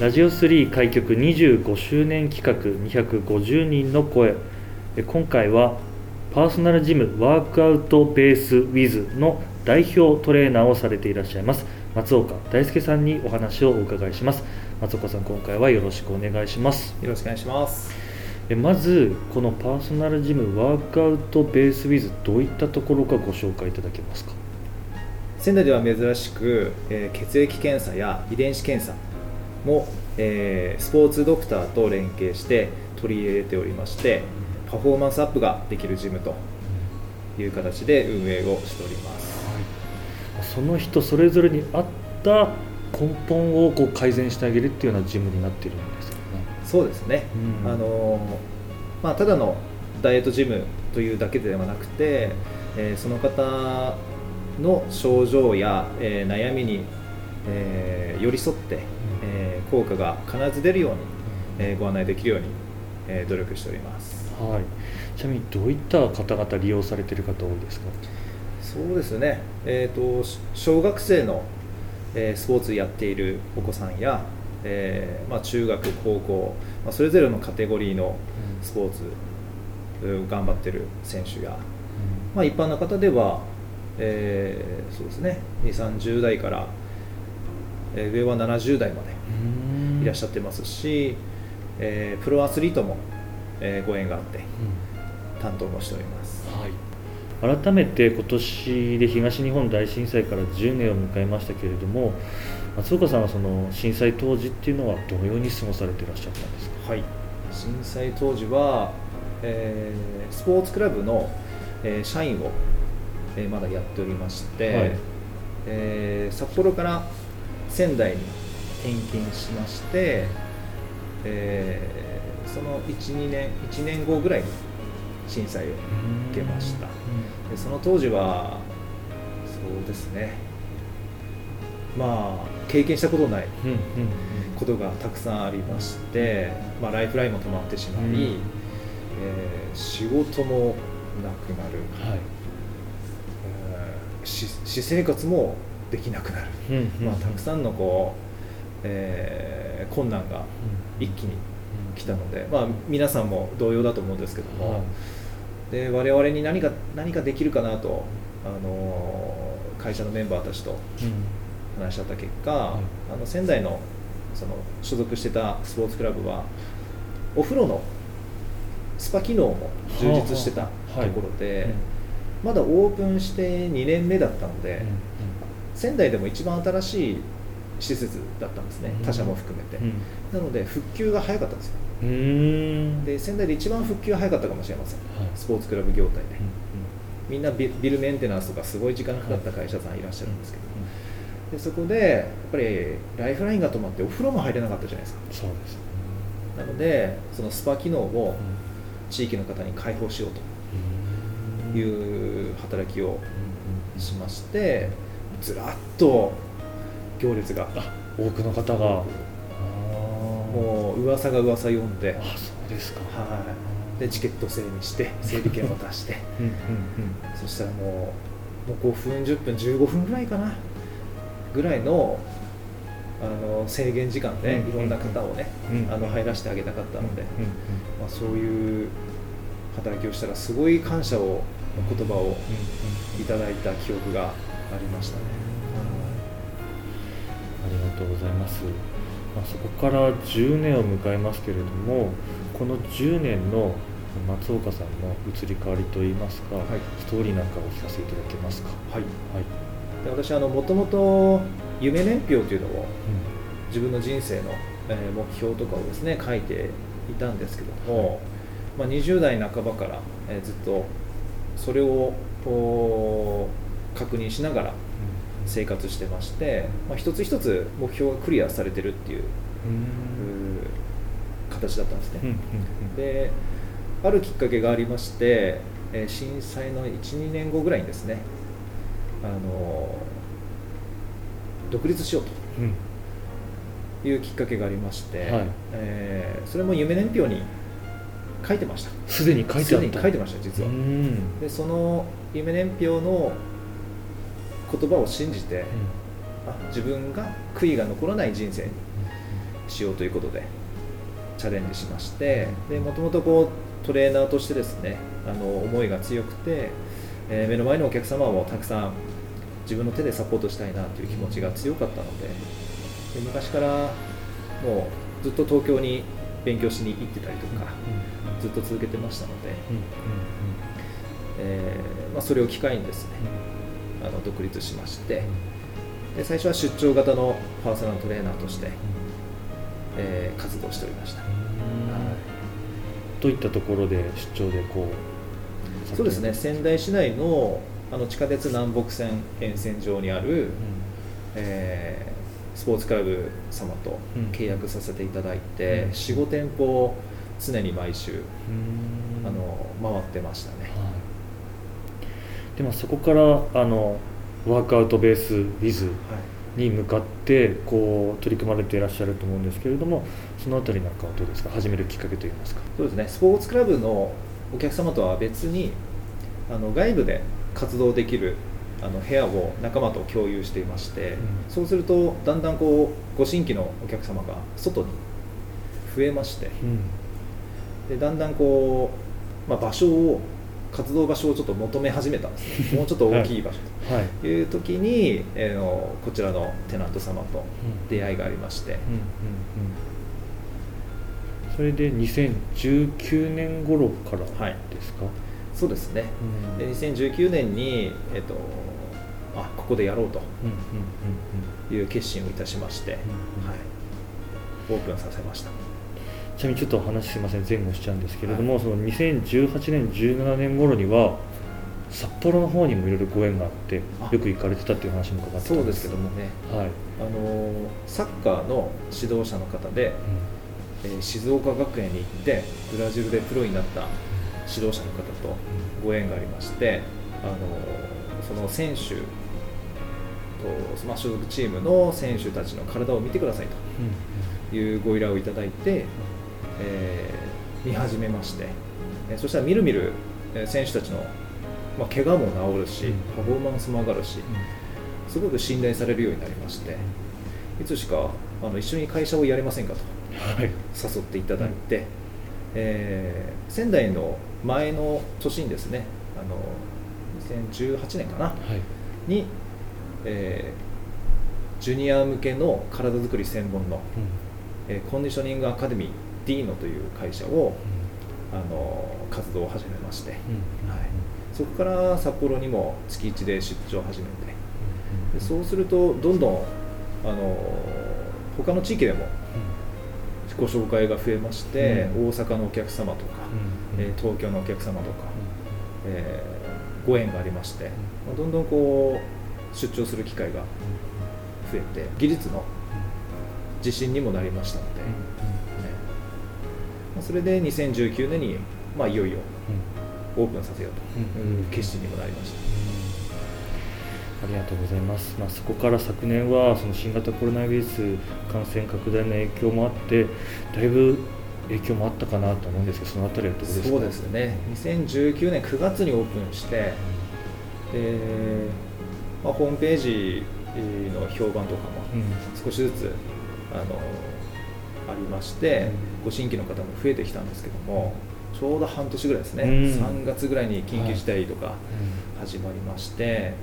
ラジオ3開局25周年企画250人の声。今回はパーソナルジムワークアウトベースウィズの代表トレーナーをされていらっしゃいます松岡大輔さんにお話をお伺いします。松岡さん今回はよろしくお願いします。よろしくお願いします。まずこのパーソナルジムワークアウトベースウィズどういったところかご紹介いただけますか？仙台では珍しく、えー、血液検査や遺伝子検査も、えー、スポーツドクターと連携して取り入れておりましてパフォーマンスアップができるジムという形で運営をしております、はい、その人それぞれに合った根本をこう改善してあげるっていうようなジムになっているんですよね。そうですね、うん、あのまあ、ただのダイエットジムというだけではなくて、えー、その方の症状や、えー、悩みに、えー、寄り添ってえー、効果が必ず出るように、えー、ご案内できるように、えー、努力しております、はい、ちなみにどういった方々利用されている方多いですか？そうですね、えーと、小学生の、えー、スポーツやっているお子さんや、えーまあ、中学高校、まあ、それぞれのカテゴリーのスポーツ、うん、頑張ってる選手や、うん、まあ、一般の方では、えー、そうですね。2 3 0代からえー、上は70代までいらっしゃってますし、えー、プロアスリートも、えー、ご縁があって担当もしております、はい、改めて今年で東日本大震災から10年を迎えましたけれども松岡さんはその震災当時っていうのはどのように過ごされていらっしゃったんですか、はい、震災当時は、えー、スポーツクラブの、えー、社員を、えー、まだやっておりまして、はい、えー、札幌から仙台に転勤しまして、えー、その12年1年後ぐらいに震災を受けました。でその当時はそうですね。まあ経験したことないことがたくさんありまして、まあ、ライフラインも止まってしまい、えー、仕事もなくなる、はい。えー、私生活もできなくなる、まあ、たくさんのこう、えー、困難が一気に来たので、まあ、皆さんも同様だと思うんですけども、はい、で我々に何か何かできるかなと、あの会社のメンバーたちと話し合った結果、はい、あの仙台のその所属してたスポーツクラブはお風呂のスパ機能も充実してたところで、まだオープンして2年目だったので、仙台でも一番新しい施設だったんですね、他社も含めて、うん、なので復旧が早かったんですよ。で仙台で一番復旧が早かったかもしれません、はい、スポーツクラブ業態で、うんうん、みんなビルメンテナンスとかすごい時間がかかった会社さんいらっしゃるんですけど、でそこでやっぱりライフラインが止まってお風呂も入れなかったじゃないですか。そうです。なのでそのスパ機能を地域の方に開放しようと。いう働きをしまして、ずらっと行列が。多くの方が。もう噂が噂読んで。あそうですか。はい。でチケット制にして 整理券を出して。うんうん、うん、そしたらもうもう5分10分15分ぐらいかな。ぐらいのあの制限時間でいろんな方をね、あの入らせてあげたかったので、まあ、そういう働きをしたらすごい感謝をの言葉をいただいた記憶がありましたね、がとうございます、まあ、そこから10年を迎えますけれどもこの10年の松岡さんの移り変わりといいますか、はい、ストーリーなんかをお聞かせいただけますか？はい、はい、で私もともと夢年表というのを、うん、自分の人生の、え目標とかをですね書いていたんですけども、はい、まあ、20代半ばから、えーずっとそれをこう確認しながら生活してまして、まあ、一つ一つ目標がクリアされてるっていう形だったんですね、うんうんであるきっかけがありまして、えー震災の12年後ぐらいにですねあの独立しよううんうん。というきっかけがありまして、はい。えーそれも夢年表に書いてました。すでに書いてあすった。でに書いてました実は、うん。でその夢年表の言葉を信じて、あ自分が悔いが残らない人生にしようということでチャレンジしましてでもともとこうトレーナーとしてですねあの思いが強くて、えー目の前のお客様をたくさん自分の手でサポートしたいなという気持ちが強かったのでで昔からもうずっと東京に勉強しに行ってたりとかずっと続けてましたので、うん。うん。えーまあ、それを機会にですねあの独立しましてで最初は出張型のパーソナルトレーナーとして、えー活動しておりました、どういったところで出張でこうそうですね。仙台市内のあの地下鉄南北線沿線上にある、えースポーツクラブ様とうん。契約させていただいて、うん。45店舗を常に毎週うん。あの回ってましたね、はいでもそこからあのワークアウトベースウィズはい。に向かってこう取り組まれていらっしゃると思うんですけれどもそのあたりなんかはどうですか？始めるきっかけといいますか。そうですね、スポーツクラブのお客様とは別にあの外部で活動できるあの部屋を仲間と共有していまして、うん。そうするとだんだんこうご新規のお客様が外に増えましてうん。でだんだんこう、まあ、場所を活動場所をちょっと求め始めたんですね。もうちょっと大きい場所はい。とい。う時に、えーのこちらのテナント様と出会いがありまして、うんうんうん。それで2019年頃からはい。ですか、そうですね。うん。で2019年に、えっとあここでやろうと。いう決心をいたしまして、うん。はい、オープンさせましたちなみにちょっとお話すいません。前後しちゃうんですけれども、その2018年17年頃には札幌の方にもいろいろご縁があってあ。よく行かれてたっていう話も伺ってたんですけども。ね。はい、あのサッカーの指導者の方で、えー静岡学園に行ってブラジルでプロになった指導者の方とご縁がありましてあのその選手と、まあ、所属チームの選手たちの体を見てくださいというご依頼をいただいて、えー見始めまして、えーそしたらみるみるえー選手たちの、まあ、怪我も治るし、うん。パフォーマンスも上がるし、すごく信頼されるようになりまして、いつしかあの一緒に会社をやりませんかとはい。誘っていただいて、えー仙台の前の年にですねあの2018年かなはい。に、えージュニア向けの体づくり専門の、えーコンディショニングアカデミーディーノという会社を、あの活動を始めまして、はい、そこから札幌にも月1で出張を始めてでそうするとどんどんあの他の地域でもご紹介が増えまして、うん。大阪のお客様とか、うん。えー東京のお客様とか、えーご縁がありまして、まあどんどんこう出張する機会が増えて技術の自信にもなりましたので、それで2019年に、まあ、いよいよオープンさせようと。いう決心にもなりました。ありがとうございます、まあ、そこから昨年はその新型コロナウイルス感染拡大の影響もあってだいぶ影響もあったかなと思うんですけどそのあたりはどうですか？そうですね。2019年9月にオープンしてで、まあ、ホームページの評判とかもうん。少しずつあのありましてご新規の方も増えてきたんですけどもちょうど半年ぐらいですね、うん。3月ぐらいに緊急事態とか始まりまして、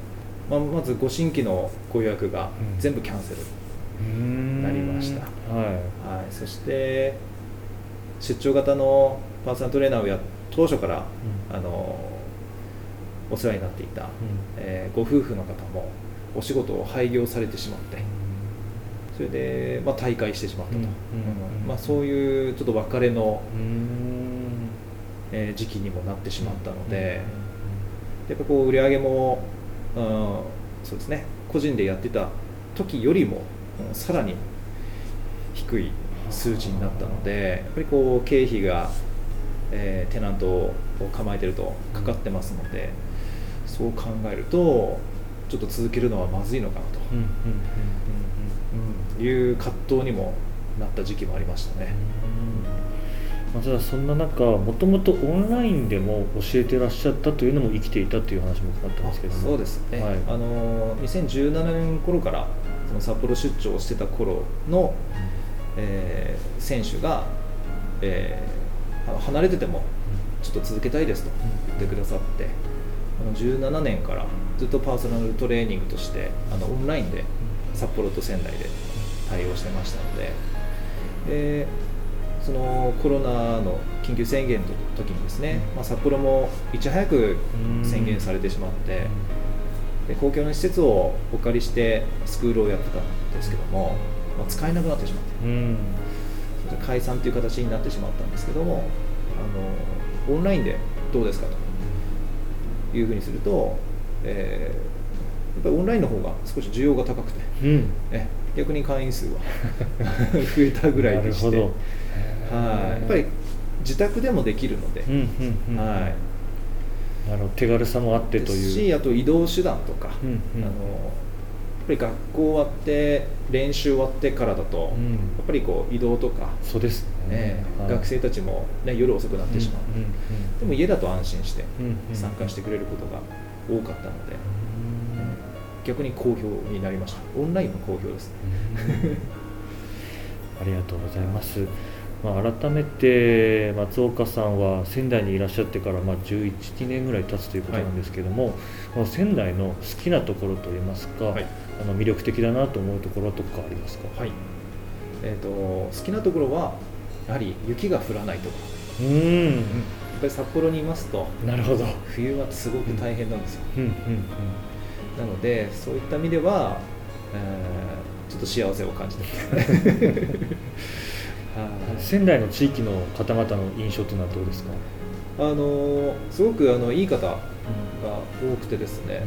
まあ、まずご新規のご予約がうん。全部キャンセル、うん。なりました。ははい、そして出張型のパーソナルトレーナーをや当初から、うん。あのお世話になっていた、い、うん。えーご夫婦の方もお仕事を廃業されてしまってそれで、まあ、退会してしまったと、まあ、そういうちょっと別れのうん。えー時期にもなってしまったので、やっぱこう売り上げも、うん、そうですね。個人でやってた時よりも、うんさらに低い数値になったのでやっぱりこう経費が、えーテナントを構えてるとかかってますので、そう考えるとちょっと続けるのはまずいのかなと、いう葛藤にもなった時期もありましたね。まあ、ただそんな中もともとオンラインでも教えてらっしゃったというのも生きていたという話も伺ったんですけども。そうですね、はい。あの2017年頃からその札幌出張をしてた頃の、えー選手が、えー離れててもちょっと続けたいですと言ってくださって、あの17年からずっとパーソナルトレーニングとしてあのオンラインで札幌と仙台で対応してましたので。でそのコロナの緊急宣言の時にですね、まあ、札幌もいち早く宣言されてしまって、で公共の施設をお借りしてスクールをやってたんですけども、まあ、使えなくなってしまって。解散という形になってしまったんですけどもあのオンラインでどうですかというふうにすると、えーやっぱりオンラインの方が少し需要が高くてうん。え逆に会員数は 増えたぐらいでして。はい。やっぱり自宅でもできるので、うんうんうん。はい。なるほど。手軽さもあってという。しあと移動手段とか、うんうん。あのやっぱり学校終わって練習終わってからだと、うん。やっぱりこう移動とか、そうですねねはい学生たちも、ね、夜遅くなってしまう、でも家だと安心して参加してくれることが多かったので、うん。逆に好評になりました。オンラインも好評です。ねありがとうございます。まあ、改めて松岡さんは仙台にいらっしゃってからまあ11、2年ぐらい経つということなんですけども、この仙台の好きなところといいますか、はい。あの魅力的だなと思うところとかありますか、はい。えー、と好きなところはやはり雪が降らないとこうろ、やんっぱり札幌にいますとなるほど。冬はすごく大変なんですよ、うんうんなのでそういった意味では、えーちょっと幸せを感じてます。うん仙台の地域の方々の印象というのはどうですか、あのーすごくあのいい方が多くてですね、あの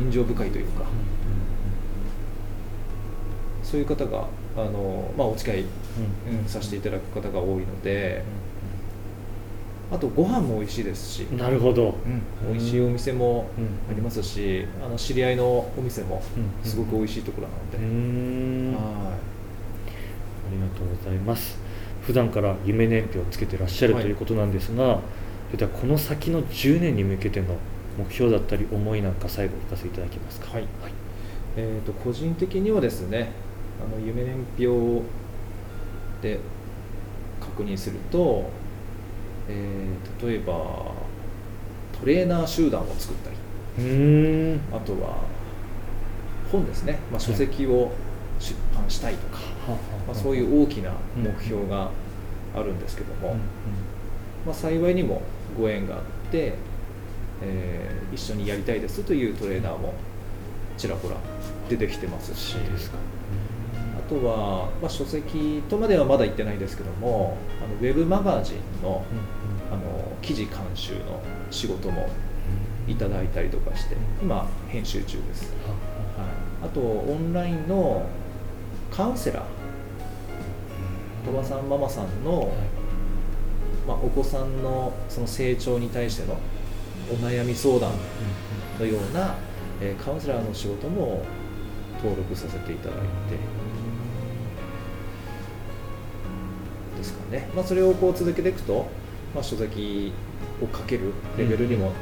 ー人情深いというか、そういう方が、あのーまあ、お付き合い、うん。させていただく方が多いので、あとご飯も美味しいですし、なるほど、美味しいお店もうん。ありますし、あの知り合いのお店もうん。すごく美味しいところなので、うーんあはりがとうございます。普段から夢年表をつけてらっしゃるはい。ということなんですが、それではこの先の10年に向けての目標だったり思いなんか最後お聞かせいただけますか？はい。えー、と個人的にはですねあの夢年表で確認すると、えー例えばトレーナー集団を作ったりあとは本ですね、まあ、書籍を出版したいとか、まあ、そういう大きな目標があるんですけども、まあ、幸いにもご縁があって、えー一緒にやりたいですというトレーナーもちらほら出てきてますしとは、まあ、書籍とまではまだ言ってないですけどもあのウェブマガジンのあの記事監修の仕事もいただいたりとかして今編集中です、はい、あとオンラインのカウンセラー。鳥羽さんママさんの、まあ、お子さんのその成長に対してのお悩み相談のような、えーカウンセラーの仕事も登録させていただいてですかね、まあ、それをこう続けていくと、まあ、書籍を書けるレベルにもなっ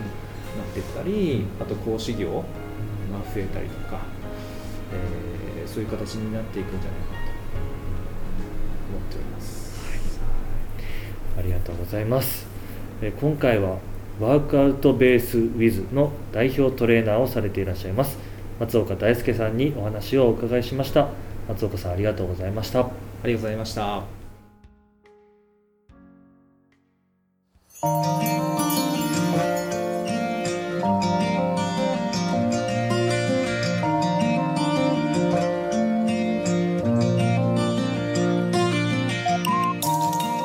ていったり、あと講師業が増えたりとか、えーそういう形になっていくんじゃないかなと思っております。ありがとうございます。えー今回はワークアウトベースウィズの代表トレーナーをされていらっしゃいます松岡大輔さんにお話をお伺いしました。松岡さんありがとうございました。ありがとうございました。